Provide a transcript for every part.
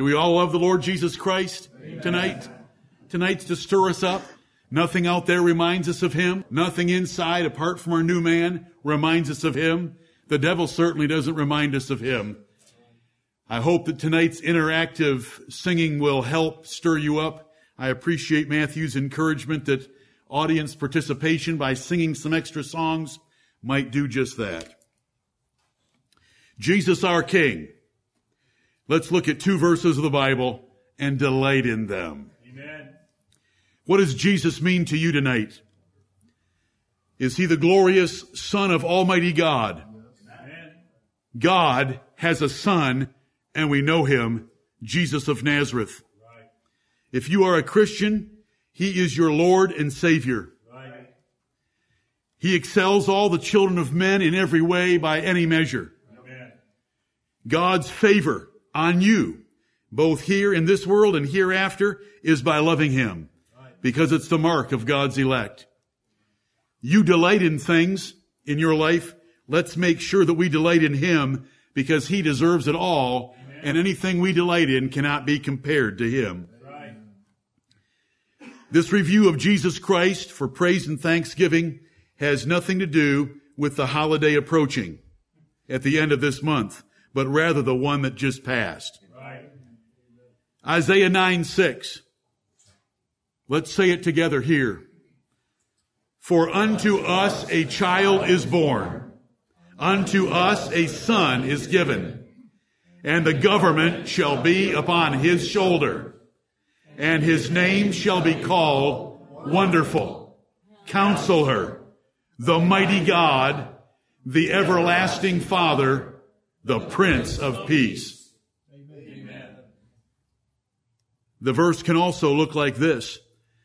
Do we all love the Lord Jesus Christ tonight? Tonight's to stir us up. Nothing out there reminds us of Him. Nothing inside, apart from our new man, reminds us of Him. The devil certainly doesn't remind us of Him. I hope that tonight's interactive singing will help stir you up. I appreciate Matthew's encouragement that audience participation by singing some extra songs might do just that. Jesus our King. Let's look at two verses of the Bible and delight in them. Amen. What does Jesus mean to you tonight? Is he the glorious Son of Almighty God? Amen. God has a Son and we know him, Jesus of Nazareth. Right. If you are a Christian, he is your Lord and Savior. Right. He excels all the children of men in every way by any measure. Amen. God's favor on you, both here in this world and hereafter, is by loving him. Because it's the mark of God's elect. You delight in things in your life. Let's make sure that we delight in him because he deserves it all and anything we delight in cannot be compared to him. This review of Jesus Christ for praise and thanksgiving has nothing to do with the holiday approaching at the end of this month, but rather the one that just passed. Right. Isaiah 9 6. Let's say it together here. For unto us a child is born, unto us a son is given and the government shall be upon his shoulder, and his name shall be called Wonderful, Counselor, the Mighty God, the Everlasting Father, the Prince of Peace. Amen. The verse can also look like this.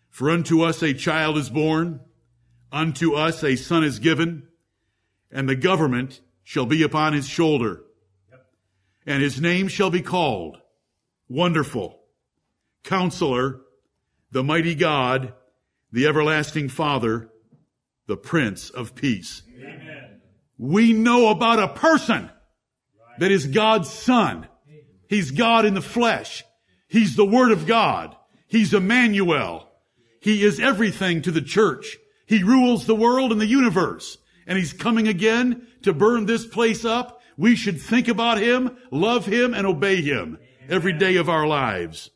For unto us a child is born, unto us a son is given, and the government shall be upon his shoulder and his name shall be called Wonderful, Counselor, the Mighty God, the Everlasting Father, the Prince of Peace. Amen. We know about a person that is God's Son. He's God in the flesh. He's the Word of God. He's Emmanuel. He is everything to the church. He rules the world and the universe. And He's coming again to burn this place up we should think about Him, love Him, and obey Him every day of our lives.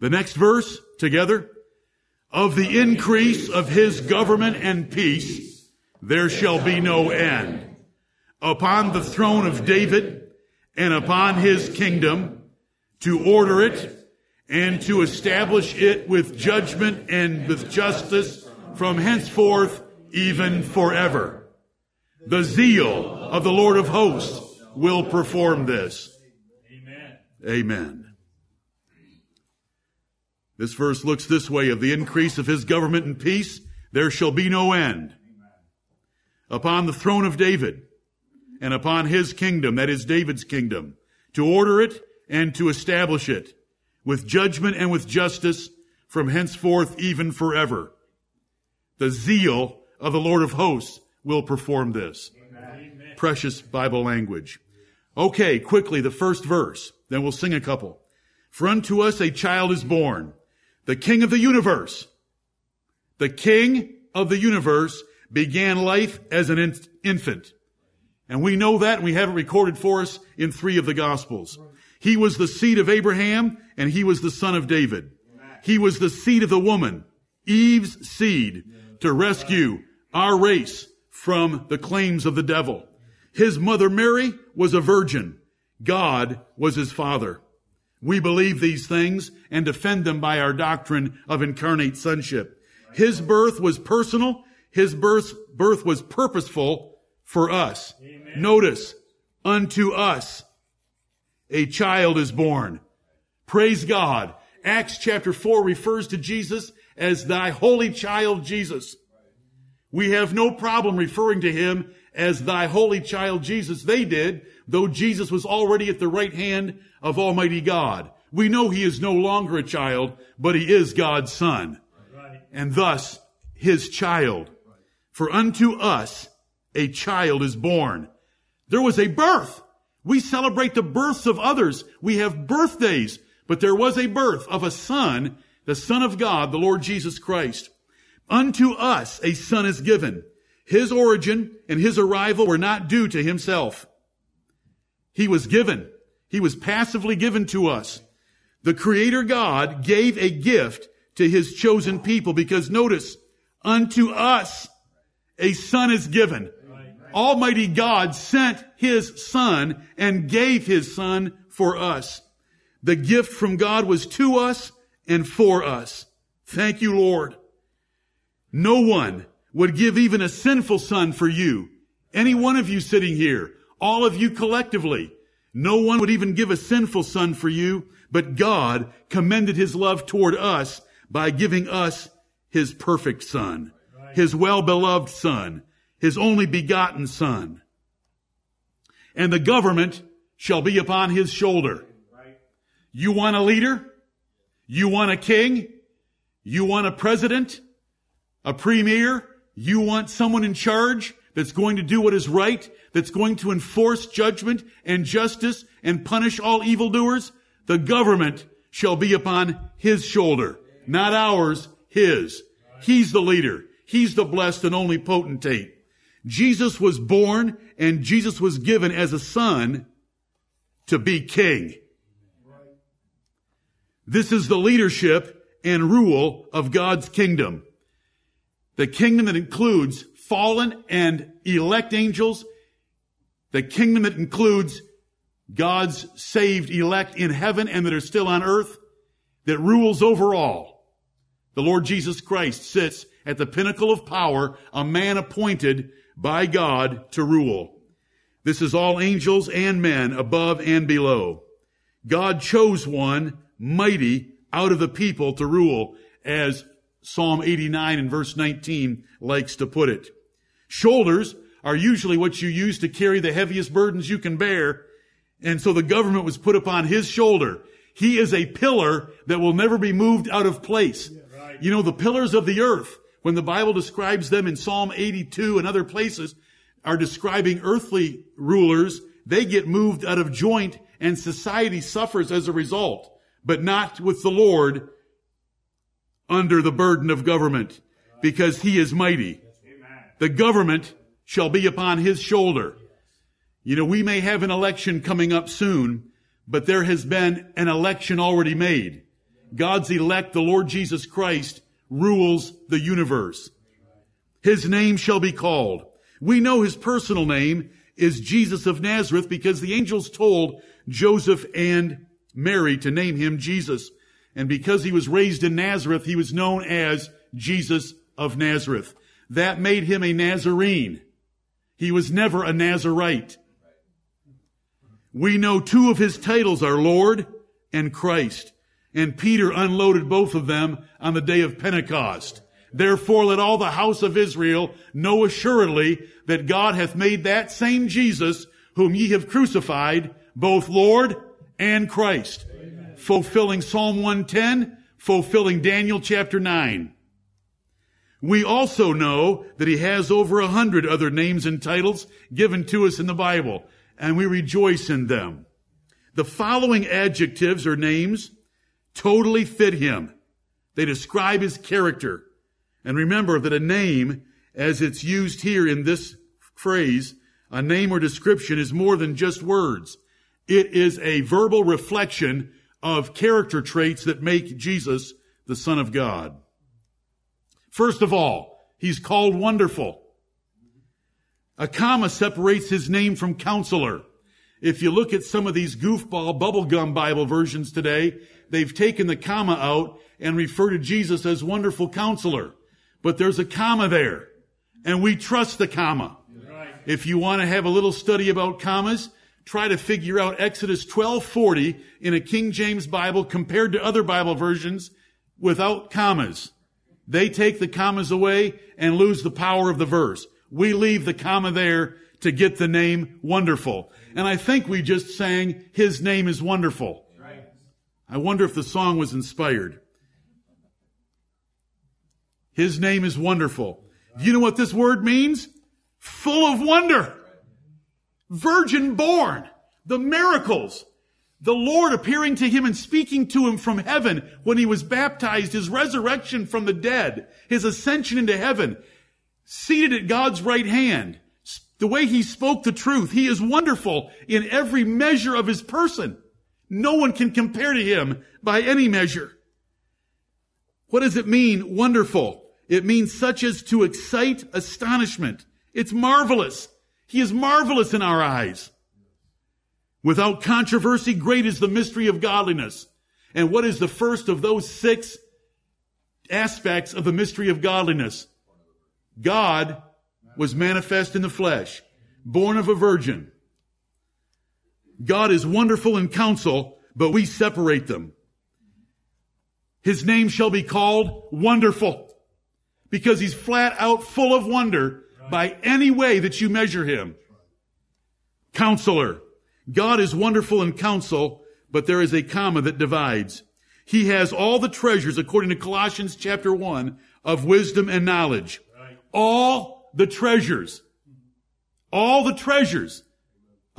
The next verse together. Of the increase of His government and peace, there shall be no end. Upon the throne of David and upon His kingdom to order it and to establish it with judgment and with justice from henceforth even forever. The zeal of the Lord of hosts will perform this. Amen. Amen. This verse looks this way of the increase of his government and peace, there shall be no end. Upon the throne of David and upon his kingdom, that is David's kingdom, to order it and to establish it with judgment and with justice from henceforth even forever. The zeal of the Lord of hosts will perform this. Amen. Precious Bible language. Okay, quickly, the first verse. Then we'll sing a couple. For unto us a child is born, the King of the universe. The King of the universe began life as an infant. And we know that and we have it recorded for us in three of the Gospels. He was the seed of Abraham and he was the son of David. He was the seed of the woman, Eve's seed, to rescue our race from the claims of the devil. His mother Mary was a virgin. God was his father. We believe these things and defend them by our doctrine of incarnate sonship. His birth was personal. His birth, birth was purposeful for us. Amen. Notice, unto us a child is born. Praise God. Acts chapter 4 refers to Jesus as thy holy child Jesus. We have no problem referring to him as thy holy child Jesus. They did, though Jesus was already at the right hand of Almighty God. We know he is no longer a child, but he is God's son. And thus, his child. For unto us a child is born. There was a birth. We celebrate the births of others. We have birthdays, but there was a birth of a son, the son of God, the Lord Jesus Christ. Unto us a son is given. His origin and his arrival were not due to himself. He was given. He was passively given to us. The creator God gave a gift to his chosen people because notice, unto us a son is given. Almighty God sent his son and gave his son for us. The gift from God was to us and for us. Thank you, Lord. No one would give even a sinful son for you. Any one of you sitting here, all of you collectively, no one would even give a sinful son for you, but God commended his love toward us by giving us his perfect son, his well-beloved son, his only begotten son. And the government shall be upon his shoulder. You want a leader? You want a king? You want a president? A premier? You want someone in charge that's going to do what is right, that's going to enforce judgment and justice and punish all evildoers? The government shall be upon his shoulder, not ours, his. He's the leader. He's the blessed and only potentate. Jesus was born and Jesus was given as a son to be king. This is the leadership and rule of God's kingdom. The kingdom that includes fallen and elect angels. The kingdom that includes God's saved elect in heaven and that are still on earth. That rules over all. The Lord Jesus Christ sits at the pinnacle of power, a man appointed by God to rule. This is all angels and men above and below. God chose one mighty out of the people to rule as Psalm 89 and verse 19 likes to put it. Shoulders are usually what you use to carry the heaviest burdens you can bear. And so the government was put upon his shoulder. He is a pillar that will never be moved out of place. Yeah, right. You know, the pillars of the earth, when the Bible describes them in Psalm 82 and other places, are describing earthly rulers. They get moved out of joint and society suffers as a result, but not with the Lord under the burden of government because he is mighty. The government shall be upon his shoulder. You know, we may have an election coming up soon, but there has been an election already made. God's elect, the Lord Jesus Christ, rules the universe. His name shall be called. We know his personal name is Jesus of Nazareth because the angels told Joseph and Mary to name him Jesus. And because he was raised in Nazareth, he was known as Jesus of Nazareth. That made him a Nazarene. He was never a Nazarite. We know two of his titles are Lord and Christ. And Peter unloaded both of them on the day of Pentecost. Therefore let all the house of Israel know assuredly that God hath made that same Jesus whom ye have crucified both Lord and Christ fulfilling Psalm 110, fulfilling Daniel chapter 9. We also know that he has over a hundred other names and titles given to us in the Bible, and we rejoice in them. The following adjectives or names totally fit him. They describe his character. And remember that a name, as it's used here in this phrase, a name or description is more than just words. It is a verbal reflection of character traits that make Jesus the Son of God. First of all, he's called wonderful. A comma separates his name from counselor. If you look at some of these goofball bubblegum Bible versions today, they've taken the comma out and refer to Jesus as wonderful counselor. But there's a comma there. And we trust the comma. Right. If you want to have a little study about commas, try to figure out Exodus 12:40 in a King James Bible compared to other Bible versions without commas. They take the commas away and lose the power of the verse. We leave the comma there to get the name wonderful. And I think we just sang his name is wonderful. I wonder if the song was inspired. His name is wonderful. Do you know what this word means? Full of wonder virgin born. the miracles, the Lord appearing to him and speaking to him from heaven when he was baptized, his resurrection from the dead, his ascension into heaven, seated at God's right hand, the way he spoke the truth. He is wonderful in every measure of his person. No one can compare to him by any measure. What does it mean, wonderful? It means such as to excite astonishment. It's marvelous. He is marvelous in our eyes. Without controversy, great is the mystery of godliness. And what is the first of those six aspects of the mystery of godliness? God was manifest in the flesh, born of a virgin. God is wonderful in counsel, but we separate them. His name shall be called wonderful because he's flat out full of wonder by any way that you measure him. Counselor. God is wonderful in counsel, but there is a comma that divides. He has all the treasures, according to Colossians chapter 1, of wisdom and knowledge. All the treasures. All the treasures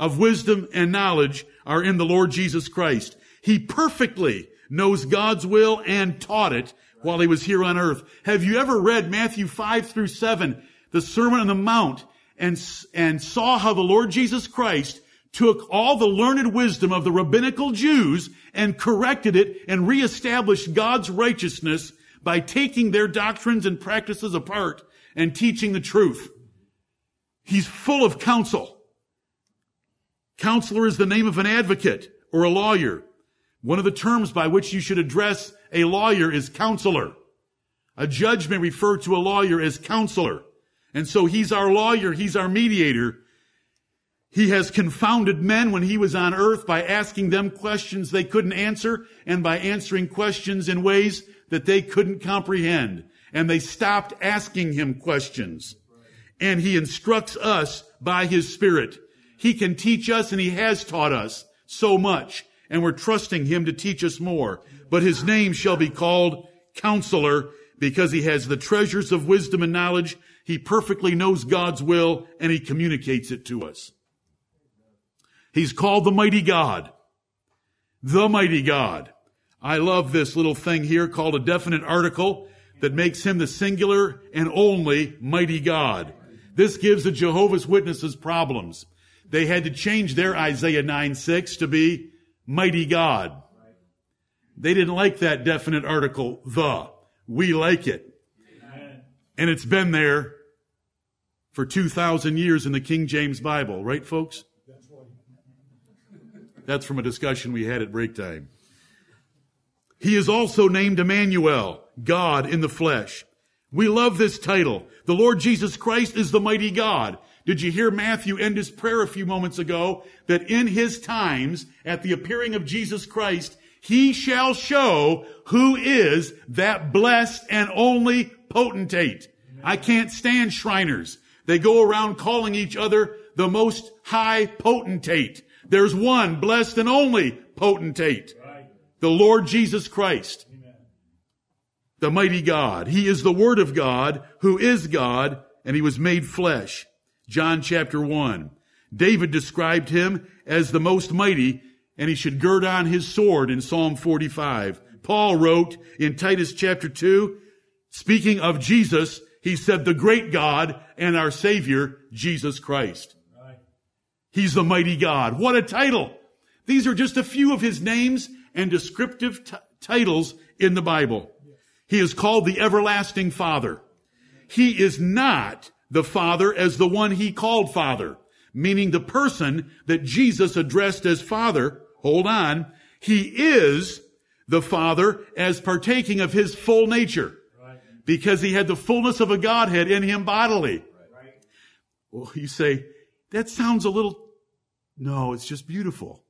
of wisdom and knowledge are in the Lord Jesus Christ. He perfectly knows God's will and taught it while he was here on earth. Have you ever read Matthew 5 through 7, the Sermon on the Mount, and, and saw how the Lord Jesus Christ took all the learned wisdom of the rabbinical Jews and corrected it and reestablished God's righteousness by taking their doctrines and practices apart and teaching the truth. He's full of counsel. Counselor is the name of an advocate or a lawyer. One of the terms by which you should address a lawyer is counselor. A judge may refer to a lawyer as counselor. And so he's our lawyer, he's our mediator, he has confounded men when he was on earth by asking them questions they couldn't answer and by answering questions in ways that they couldn't comprehend. And they stopped asking him questions. And he instructs us by his spirit. He can teach us and he has taught us so much. And we're trusting him to teach us more. But his name shall be called counselor because he has the treasures of wisdom and knowledge. He perfectly knows God's will and he communicates it to us. He's called the mighty God. The mighty God. I love this little thing here called a definite article that makes him the singular and only mighty God. This gives the Jehovah's Witnesses problems. They had to change their Isaiah 9 6 to be mighty God. They didn't like that definite article, the. We like it. And it's been there for 2,000 years in the King James Bible, right, folks? That's from a discussion we had at break time. He is also named Emmanuel, God in the flesh. We love this title. The Lord Jesus Christ is the mighty God. Did you hear Matthew end his prayer a few moments ago that in his times, at the appearing of Jesus Christ, he shall show who is that blessed and only potentate. I can't stand Shriners. They go around calling each other the most high potentate. There's one blessed and only potentate. The Lord Jesus Christ. The mighty God. He is the Word of God who is God and he was made flesh. John chapter 1. David described him as the most mighty and he should gird on his sword in Psalm 45. Paul wrote in Titus chapter 2, speaking of Jesus, he said, the great God and our Savior, Jesus Christ. He's the mighty God. What a title. These are just a few of his names and descriptive t- titles in the Bible. He is called the everlasting father. He is not the father as the one he called father, meaning the person that Jesus addressed as father. Hold on. He is the father as partaking of his full nature because he had the fullness of a Godhead in him bodily. Well, you say, that sounds a little, no, it's just beautiful.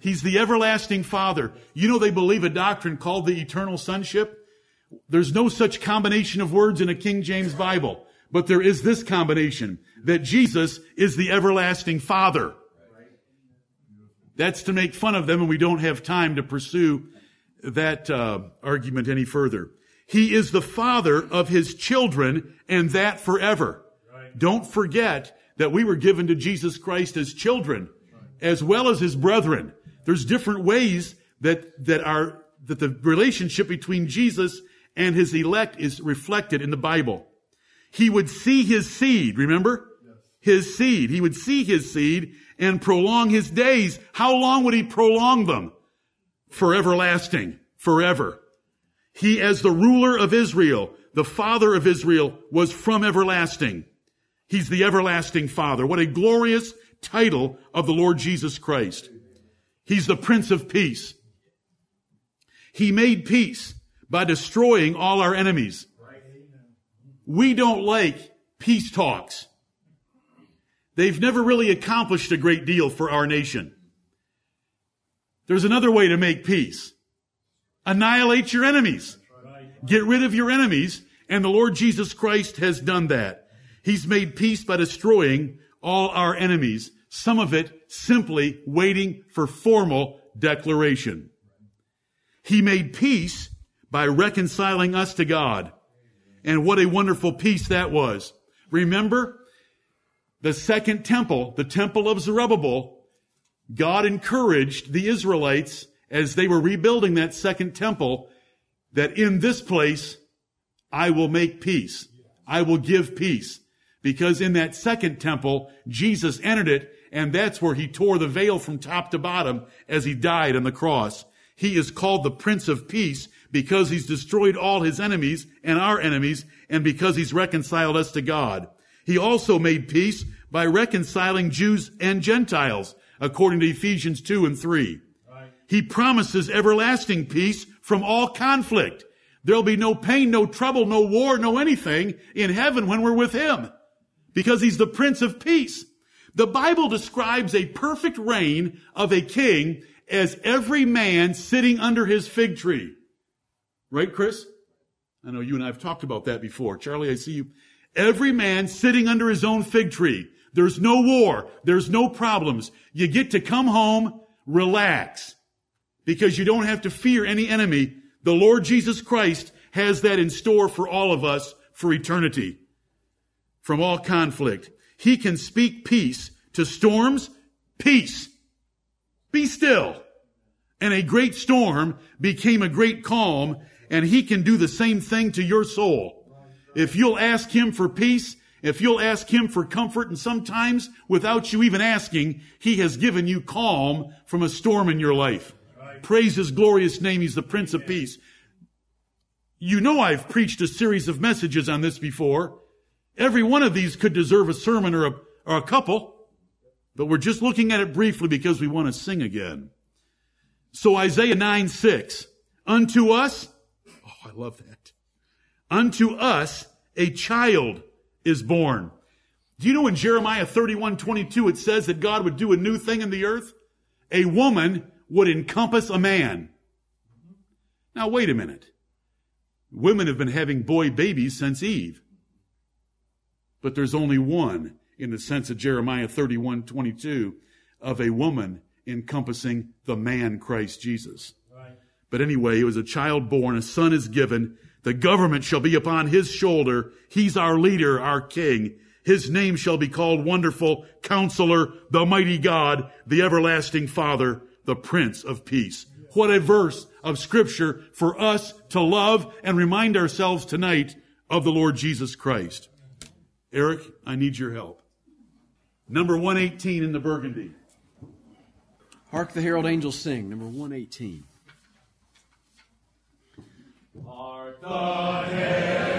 He's the everlasting father. You know, they believe a doctrine called the eternal sonship. There's no such combination of words in a King James Bible, but there is this combination that Jesus is the everlasting father. That's to make fun of them and we don't have time to pursue that uh, argument any further. He is the father of his children and that forever. Don't forget that we were given to Jesus Christ as children. as well as his brethren. There's different ways that, that are, that the relationship between Jesus and his elect is reflected in the Bible. He would see his seed, remember? His seed. He would see his seed and prolong his days. How long would he prolong them? For everlasting. Forever. He, as the ruler of Israel, the father of Israel, was from everlasting. He's the everlasting father. What a glorious title of the Lord Jesus Christ. He's the Prince of Peace. He made peace by destroying all our enemies. We don't like peace talks. They've never really accomplished a great deal for our nation. There's another way to make peace. Annihilate your enemies. Get rid of your enemies. And the Lord Jesus Christ has done that. He's made peace by destroying all our enemies. Some of it simply waiting for formal declaration. He made peace by reconciling us to God. And what a wonderful peace that was. Remember the second temple, the temple of Zerubbabel, God encouraged the Israelites as they were rebuilding that second temple that in this place I will make peace. I will give peace. Because in that second temple, Jesus entered it and that's where he tore the veil from top to bottom as he died on the cross. He is called the Prince of Peace because he's destroyed all his enemies and our enemies and because he's reconciled us to God. He also made peace by reconciling Jews and Gentiles according to Ephesians 2 and 3. Right. He promises everlasting peace from all conflict. There'll be no pain, no trouble, no war, no anything in heaven when we're with him because he's the Prince of Peace. The Bible describes a perfect reign of a king as every man sitting under his fig tree. Right, Chris? I know you and I have talked about that before. Charlie, I see you. Every man sitting under his own fig tree. There's no war. There's no problems. You get to come home, relax, because you don't have to fear any enemy. The Lord Jesus Christ has that in store for all of us for eternity. From all conflict. He can speak peace to storms. Peace. Be still. And a great storm became a great calm, and he can do the same thing to your soul. If you'll ask him for peace, if you'll ask him for comfort, and sometimes without you even asking, he has given you calm from a storm in your life. Praise his glorious name. He's the Prince of Peace. You know I've preached a series of messages on this before. Every one of these could deserve a sermon or a, or a couple, but we're just looking at it briefly because we want to sing again. So Isaiah 9, 6. Unto us, oh, I love that. Unto us a child is born. Do you know in Jeremiah 31, 22 it says that God would do a new thing in the earth? A woman would encompass a man. Now wait a minute. Women have been having boy babies since Eve but there's only one in the sense of Jeremiah 31, 22 of a woman encompassing the man Christ Jesus. But anyway, it was a child born, a son is given, the government shall be upon his shoulder. He's our leader, our king. His name shall be called Wonderful Counselor, the Mighty God, the Everlasting Father, the Prince of Peace. What a verse of scripture for us to love and remind ourselves tonight of the Lord Jesus Christ. Eric, I need your help. Number 118 in the Burgundy. Hark the Herald Angels sing, number 118. Hark the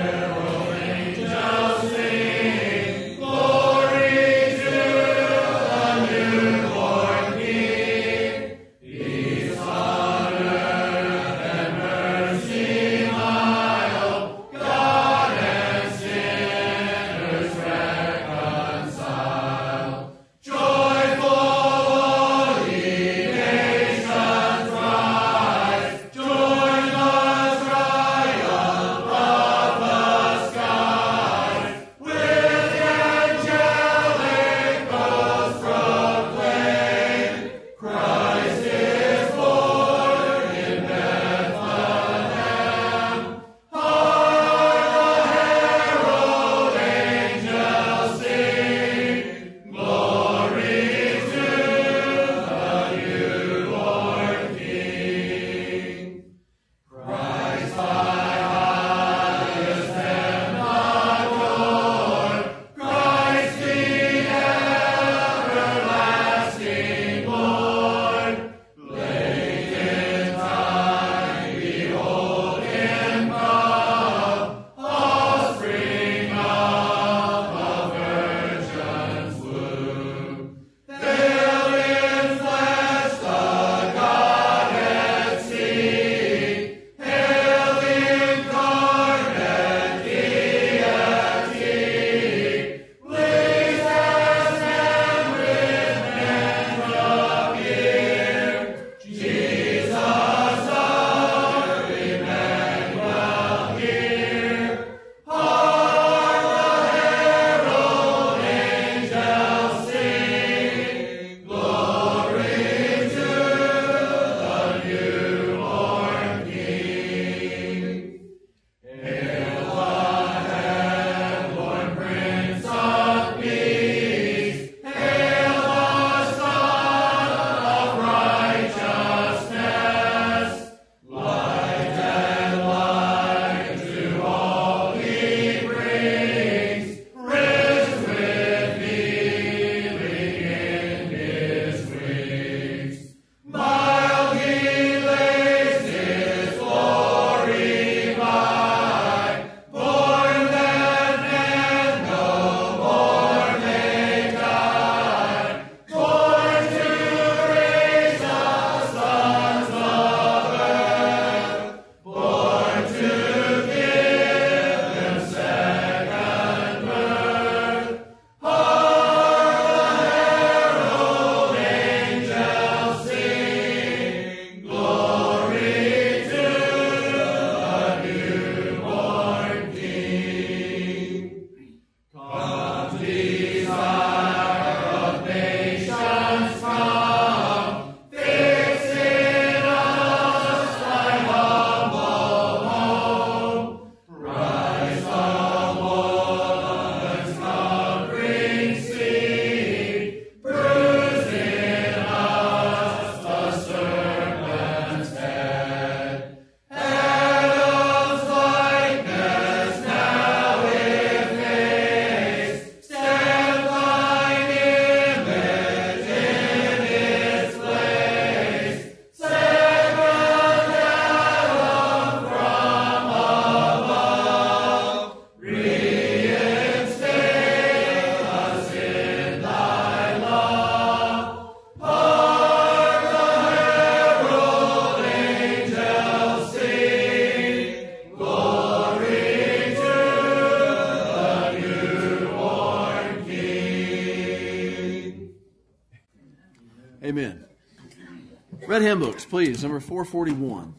Red hymn books, please. Number 441.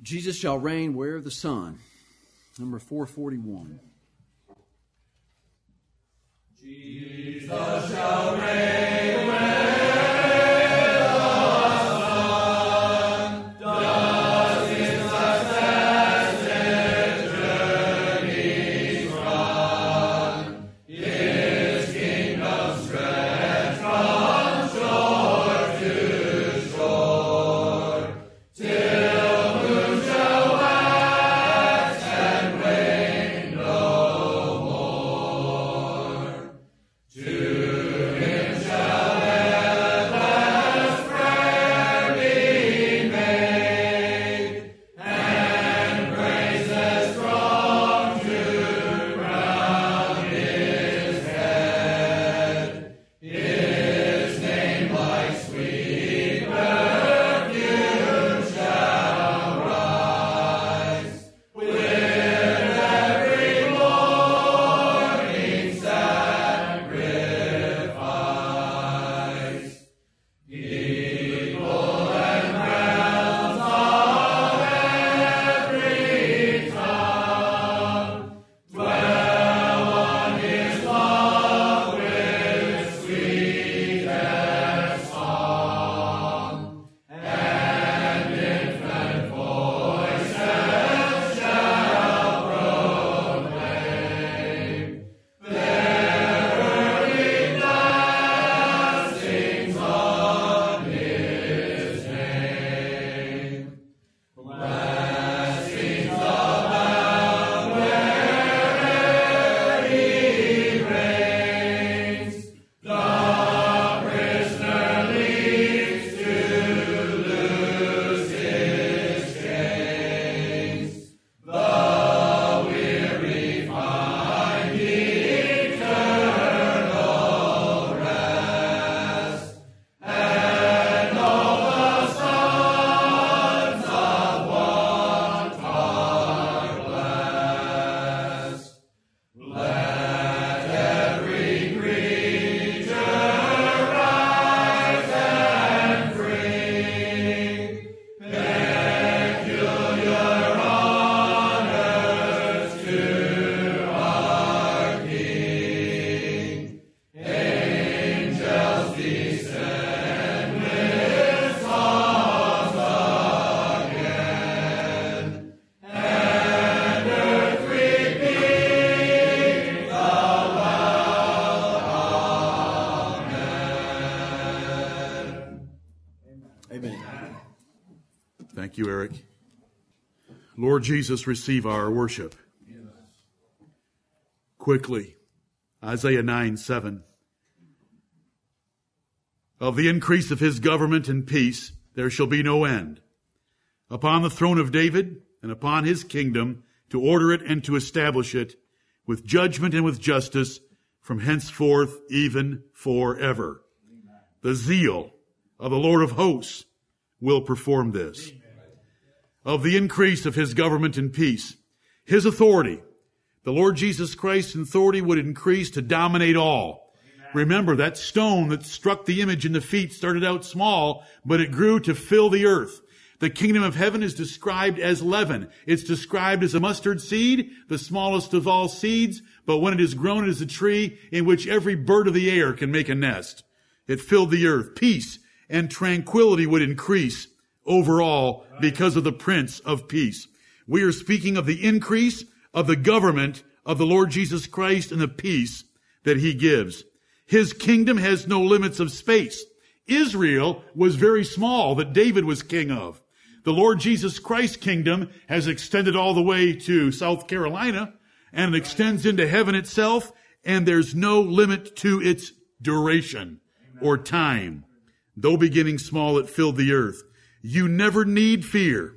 Jesus shall reign where the sun. Number 441. Lord Jesus, receive our worship. Quickly, Isaiah 9 7. Of the increase of his government and peace, there shall be no end. Upon the throne of David and upon his kingdom, to order it and to establish it with judgment and with justice from henceforth even forever. The zeal of the Lord of hosts will perform this. Amen of the increase of his government and peace. His authority, the Lord Jesus Christ's authority would increase to dominate all. Amen. Remember that stone that struck the image in the feet started out small, but it grew to fill the earth. The kingdom of heaven is described as leaven. It's described as a mustard seed, the smallest of all seeds, but when it is grown, it is a tree in which every bird of the air can make a nest. It filled the earth. Peace and tranquility would increase overall because of the Prince of Peace. We are speaking of the increase of the government of the Lord Jesus Christ and the peace that he gives. His kingdom has no limits of space. Israel was very small that David was king of. The Lord Jesus Christ's kingdom has extended all the way to South Carolina and it extends into heaven itself and there's no limit to its duration or time. Though beginning small, it filled the earth. You never need fear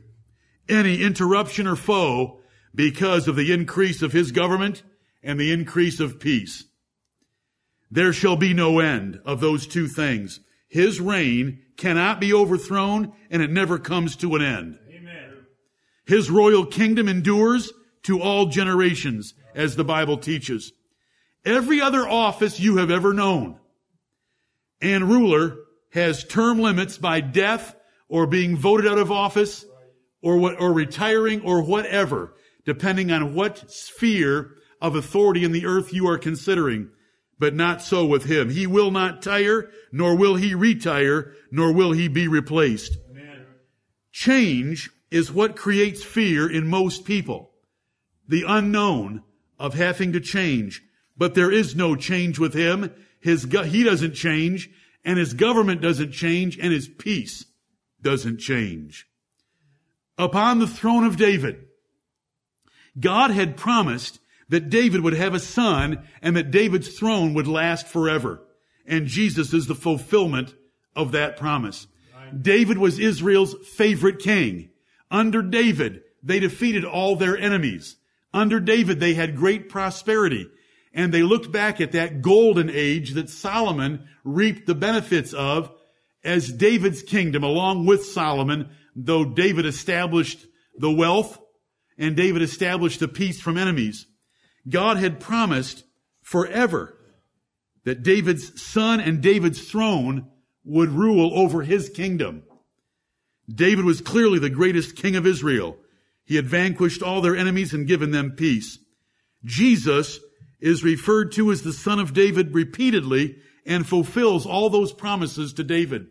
any interruption or foe because of the increase of his government and the increase of peace. There shall be no end of those two things. His reign cannot be overthrown and it never comes to an end. Amen. His royal kingdom endures to all generations as the Bible teaches. Every other office you have ever known and ruler has term limits by death or being voted out of office or what, or retiring or whatever, depending on what sphere of authority in the earth you are considering. But not so with him. He will not tire, nor will he retire, nor will he be replaced. Amen. Change is what creates fear in most people. The unknown of having to change. But there is no change with him. His, he doesn't change, and his government doesn't change, and his peace doesn't change. Upon the throne of David, God had promised that David would have a son and that David's throne would last forever. And Jesus is the fulfillment of that promise. David was Israel's favorite king. Under David, they defeated all their enemies. Under David, they had great prosperity. And they looked back at that golden age that Solomon reaped the benefits of as David's kingdom along with Solomon, though David established the wealth and David established the peace from enemies. God had promised forever that David's son and David's throne would rule over his kingdom. David was clearly the greatest king of Israel. He had vanquished all their enemies and given them peace. Jesus is referred to as the son of David repeatedly and fulfills all those promises to David.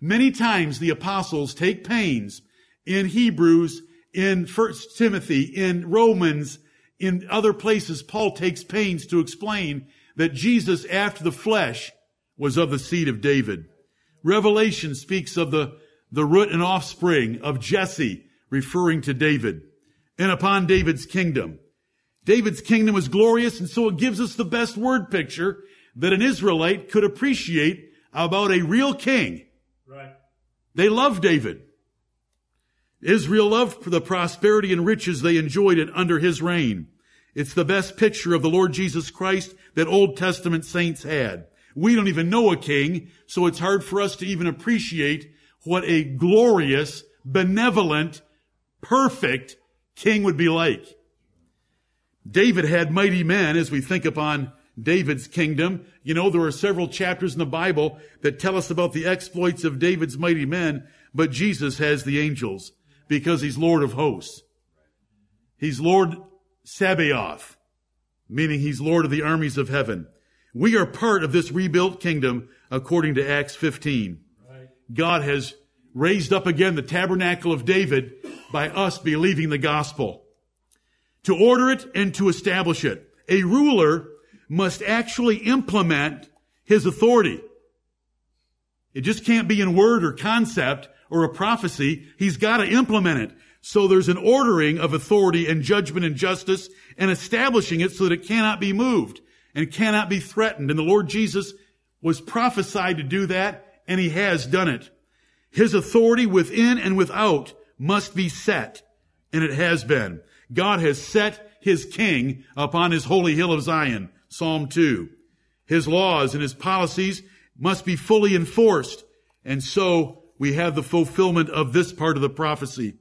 Many times the apostles take pains in Hebrews, in First Timothy, in Romans, in other places, Paul takes pains to explain that Jesus after the flesh was of the seed of David. Revelation speaks of the, the root and offspring of Jesse, referring to David, and upon David's kingdom. David's kingdom was glorious, and so it gives us the best word picture that an Israelite could appreciate about a real king. Right. They loved David. Israel loved for the prosperity and riches they enjoyed it under his reign. It's the best picture of the Lord Jesus Christ that Old Testament saints had. We don't even know a king, so it's hard for us to even appreciate what a glorious, benevolent, perfect king would be like. David had mighty men as we think upon David's kingdom. You know, there are several chapters in the Bible that tell us about the exploits of David's mighty men, but Jesus has the angels because he's Lord of hosts. He's Lord Sabaoth, meaning he's Lord of the armies of heaven. We are part of this rebuilt kingdom according to Acts 15. God has raised up again the tabernacle of David by us believing the gospel. To order it and to establish it. A ruler must actually implement his authority. It just can't be in word or concept or a prophecy. He's got to implement it. So there's an ordering of authority and judgment and justice and establishing it so that it cannot be moved and cannot be threatened. And the Lord Jesus was prophesied to do that and he has done it. His authority within and without must be set and it has been. God has set his king upon his holy hill of Zion. Psalm 2. His laws and his policies must be fully enforced. And so we have the fulfillment of this part of the prophecy.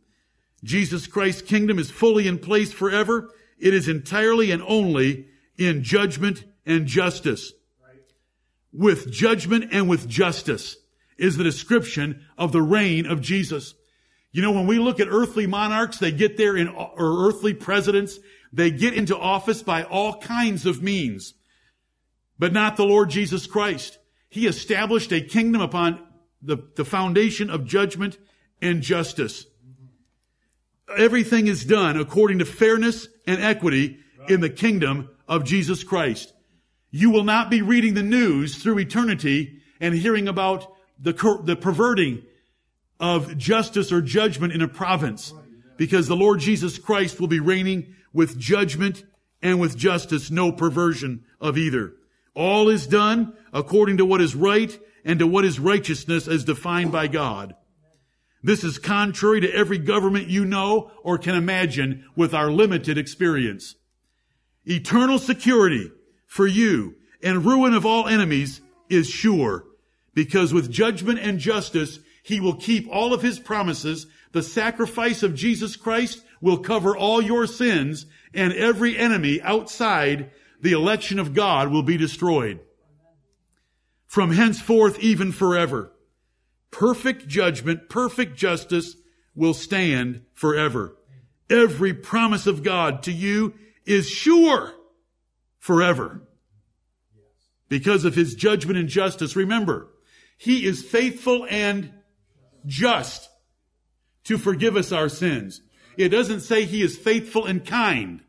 Jesus Christ's kingdom is fully in place forever. It is entirely and only in judgment and justice. With judgment and with justice is the description of the reign of Jesus. You know, when we look at earthly monarchs, they get there in, or earthly presidents, they get into office by all kinds of means, but not the Lord Jesus Christ. He established a kingdom upon the, the foundation of judgment and justice. Everything is done according to fairness and equity in the kingdom of Jesus Christ. You will not be reading the news through eternity and hearing about the, the perverting of justice or judgment in a province because the Lord Jesus Christ will be reigning with judgment and with justice, no perversion of either. All is done according to what is right and to what is righteousness as defined by God. This is contrary to every government you know or can imagine with our limited experience. Eternal security for you and ruin of all enemies is sure because with judgment and justice, he will keep all of his promises. The sacrifice of Jesus Christ will cover all your sins and every enemy outside the election of God will be destroyed. From henceforth, even forever. perfect judgment, perfect justice will stand forever. Every promise of God to you is sure forever. Because of his judgment and justice, remember, he is faithful and just to forgive us our sins. It doesn't say he is faithful and kind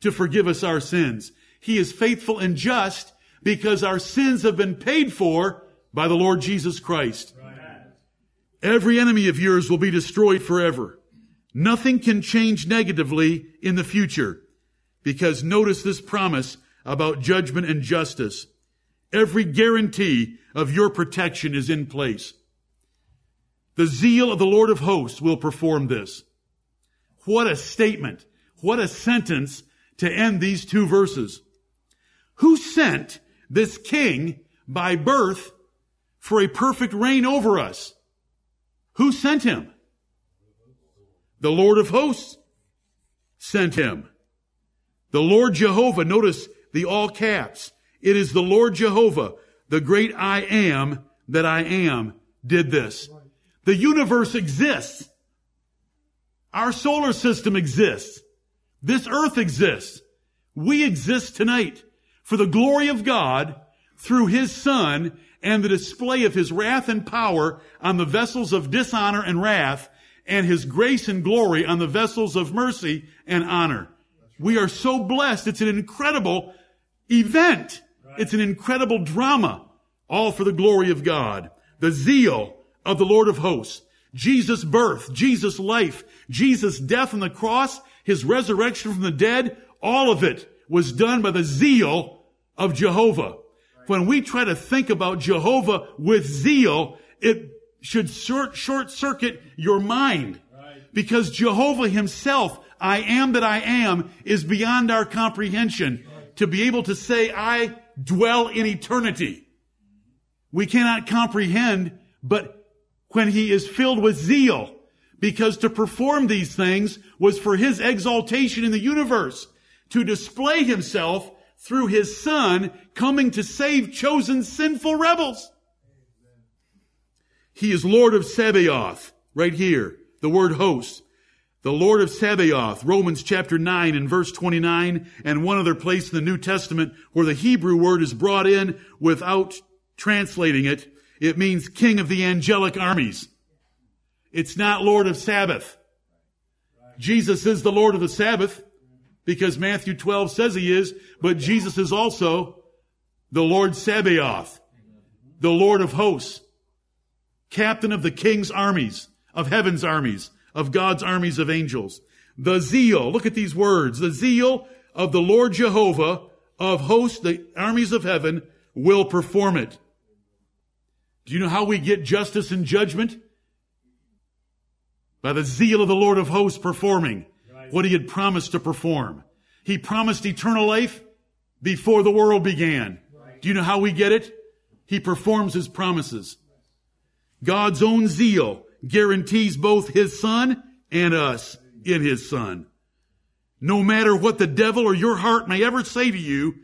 to forgive us our sins. He is faithful and just because our sins have been paid for by the Lord Jesus Christ. Every enemy of yours will be destroyed forever. Nothing can change negatively in the future because notice this promise about judgment and justice. Every guarantee of your protection is in place. The zeal of the Lord of hosts will perform this. What a statement. What a sentence to end these two verses. Who sent this king by birth for a perfect reign over us? Who sent him? The Lord of hosts sent him. The Lord Jehovah, notice the all caps. It is the Lord Jehovah, the great I am that I am, did this. The universe exists. Our solar system exists. This earth exists. We exist tonight for the glory of God through His Son and the display of His wrath and power on the vessels of dishonor and wrath and his grace and glory on the vessels of mercy and honor. We are so blessed. It's an incredible event. It's an incredible drama, all for the glory of God. The zeal of the Lord of hosts. Jesus' birth, Jesus' life, Jesus' death on the cross, his resurrection from the dead, all of it was done by the zeal of Jehovah. When we try to think about Jehovah with zeal, it should short, short circuit your mind. Because Jehovah himself, I am that I am, is beyond our comprehension. To be able to say, I dwell in eternity. We cannot comprehend, but when he is filled with zeal, because to perform these things was for his exaltation in the universe, to display himself through his son coming to save chosen sinful rebels. He is Lord of Sabaoth, right here, the word host. The Lord of Sabaoth, Romans chapter 9 and verse 29, and one other place in the New Testament where the Hebrew word is brought in without translating it. It means King of the angelic armies. It's not Lord of Sabbath. Jesus is the Lord of the Sabbath because Matthew 12 says he is, but Jesus is also the Lord Sabaoth, the Lord of hosts captain of the king's armies, of heaven's armies, of God's armies of angels. The zeal, look at these words, the zeal of the Lord Jehovah of hosts, the armies of heaven, will perform it. Do you know how we get justice and judgment? By the zeal of the Lord of hosts performing what he had promised to perform. He promised eternal life before the world began. Do you know how we get it? He performs his promises. God's own zeal guarantees both his son and us in his son. No matter what the devil or your heart may ever say to you,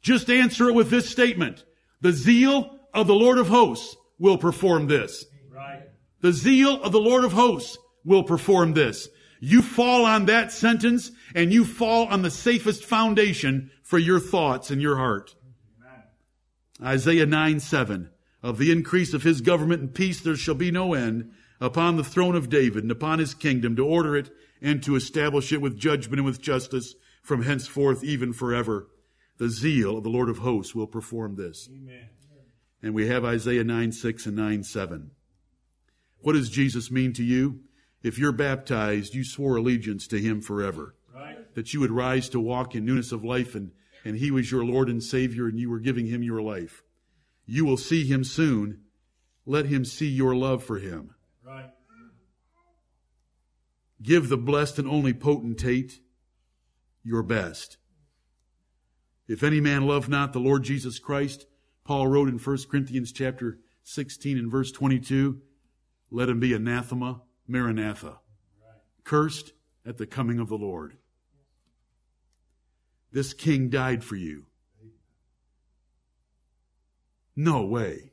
just answer it with this statement. The zeal of the Lord of hosts will perform this. Right. The zeal of the Lord of hosts will perform this. You fall on that sentence and you fall on the safest foundation for your thoughts and your heart. Amen. Isaiah 9, 7. Of the increase of his government and peace there shall be no end upon the throne of David and upon his kingdom to order it and to establish it with judgment and with justice from henceforth even forever. The zeal of the Lord of hosts will perform this. Amen. And we have Isaiah 9, 6 and 9, 7. What does Jesus mean to you? If you're baptized, you swore allegiance to him forever. Right. That you would rise to walk in newness of life and, and he was your Lord and Savior and you were giving him your life. You will see him soon. Let him see your love for him. Right. Give the blessed and only potentate your best. If any man love not the Lord Jesus Christ, Paul wrote in 1 Corinthians chapter 16 and verse 22, let him be anathema, maranatha, cursed at the coming of the Lord. This king died for you. No way.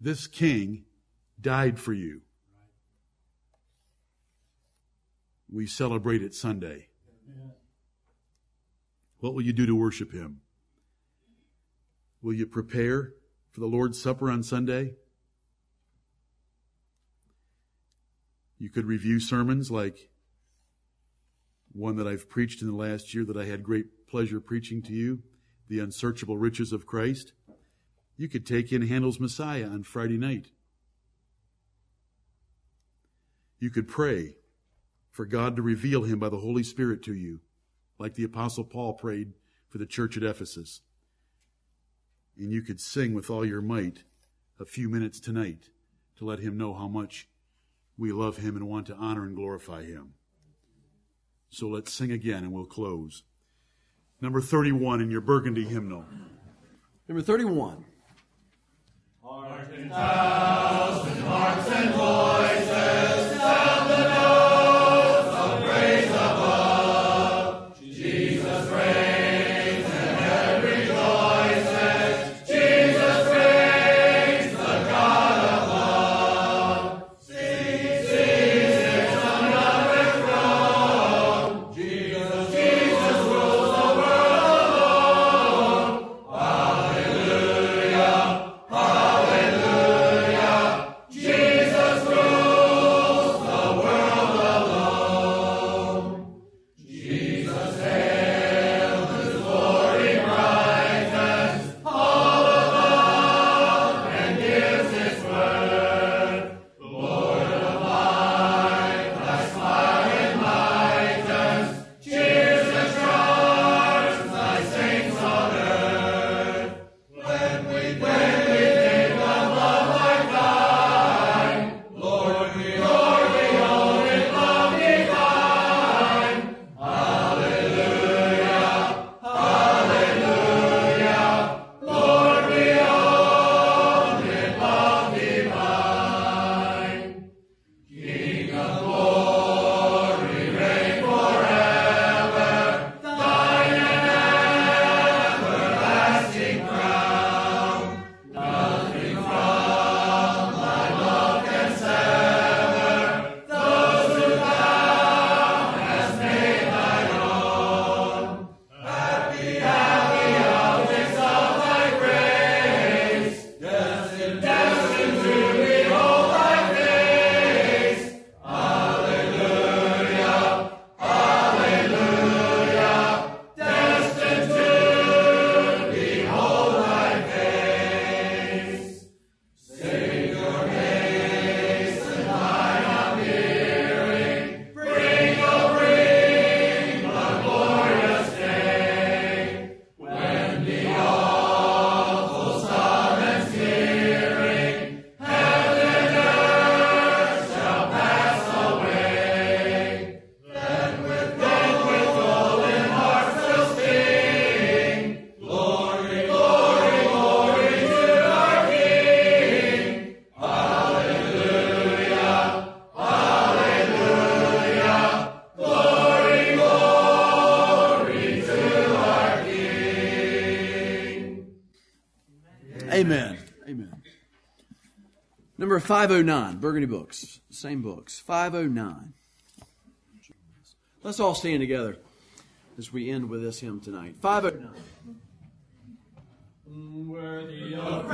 This king died for you. We celebrate it Sunday. What will you do to worship him? Will you prepare for the Lord's Supper on Sunday? You could review sermons like one that I've preached in the last year that I had great pleasure preaching to you, The Unsearchable Riches of Christ. You could take in Handel's Messiah on Friday night. You could pray for God to reveal him by the Holy Spirit to you, like the Apostle Paul prayed for the church at Ephesus. And you could sing with all your might a few minutes tonight to let him know how much we love him and want to honor and glorify him. So let's sing again and we'll close. Number 31 in your burgundy hymnal. Number 31. Heart and thousand hearts and voices Amen. Amen. Number 509, Burgundy Books. Same books. 509. Let's all stand together as we end with this hymn tonight. 509. Worthy of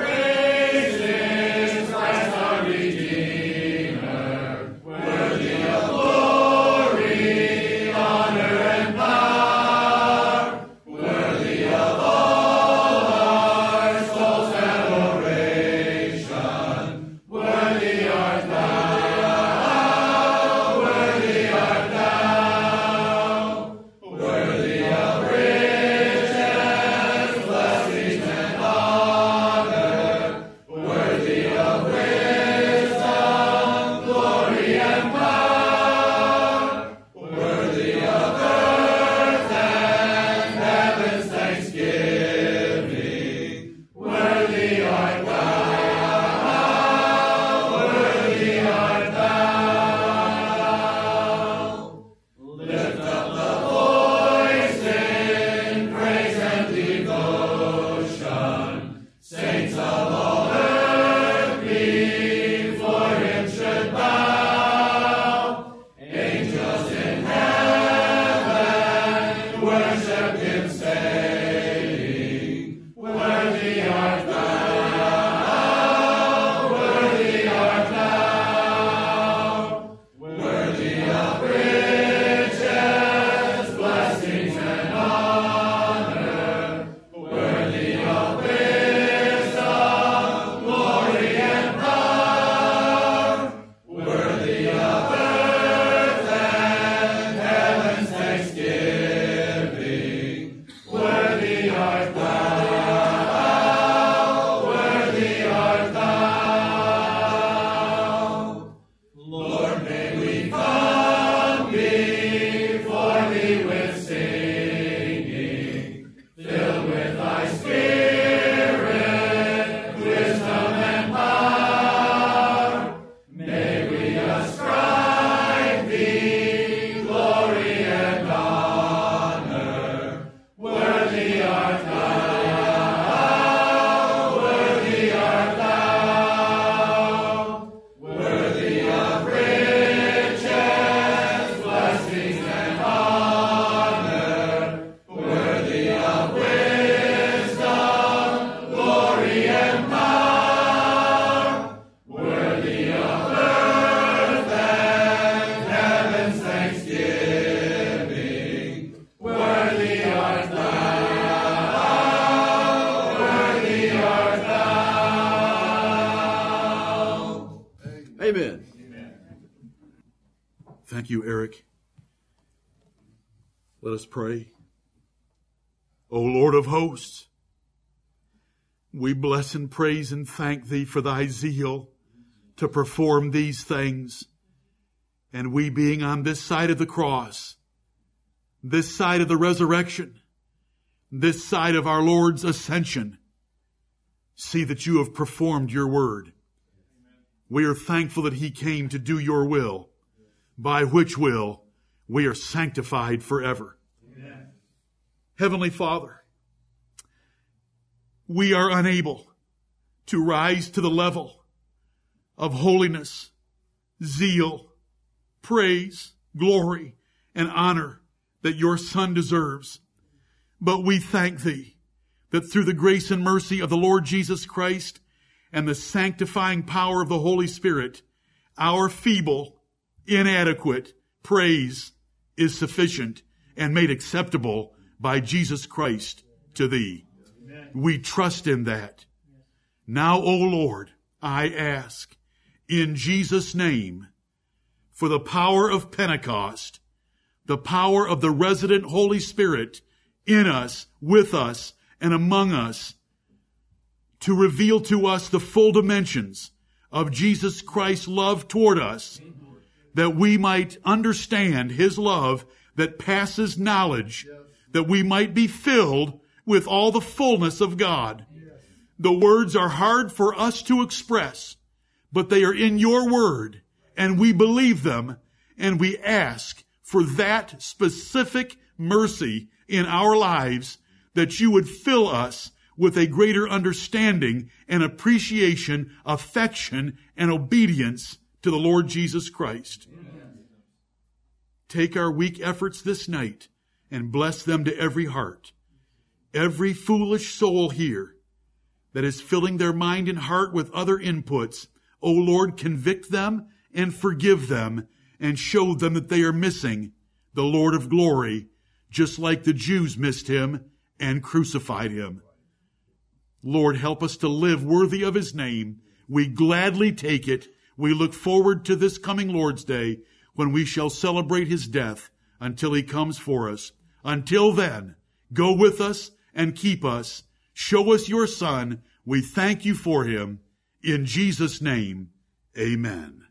Let us pray. O Lord of hosts, we bless and praise and thank thee for thy zeal to perform these things. And we being on this side of the cross, this side of the resurrection, this side of our Lord's ascension, see that you have performed your word. We are thankful that he came to do your will, by which will we are sanctified forever. Heavenly Father, we are unable to rise to the level of holiness, zeal, praise, glory, and honor that your Son deserves. But we thank thee that through the grace and mercy of the Lord Jesus Christ and the sanctifying power of the Holy Spirit, our feeble, inadequate praise is sufficient and made acceptable by Jesus Christ to thee. We trust in that. Now, O Lord, I ask in Jesus' name for the power of Pentecost, the power of the resident Holy Spirit in us, with us, and among us to reveal to us the full dimensions of Jesus Christ's love toward us, that we might understand His love that passes knowledge, that we might be filled with all the fullness of God. The words are hard for us to express, but they are in your word, and we believe them, and we ask for that specific mercy in our lives that you would fill us with a greater understanding and appreciation, affection, and obedience to the Lord Jesus Christ. Amen. Take our weak efforts this night and bless them to every heart. Every foolish soul here that is filling their mind and heart with other inputs, O Lord, convict them and forgive them and show them that they are missing the Lord of glory, just like the Jews missed him and crucified him. Lord, help us to live worthy of his name. We gladly take it. We look forward to this coming Lord's Day when we shall celebrate his death until he comes for us. Until then, go with us and keep us. Show us your son. We thank you for him. In Jesus' name, amen.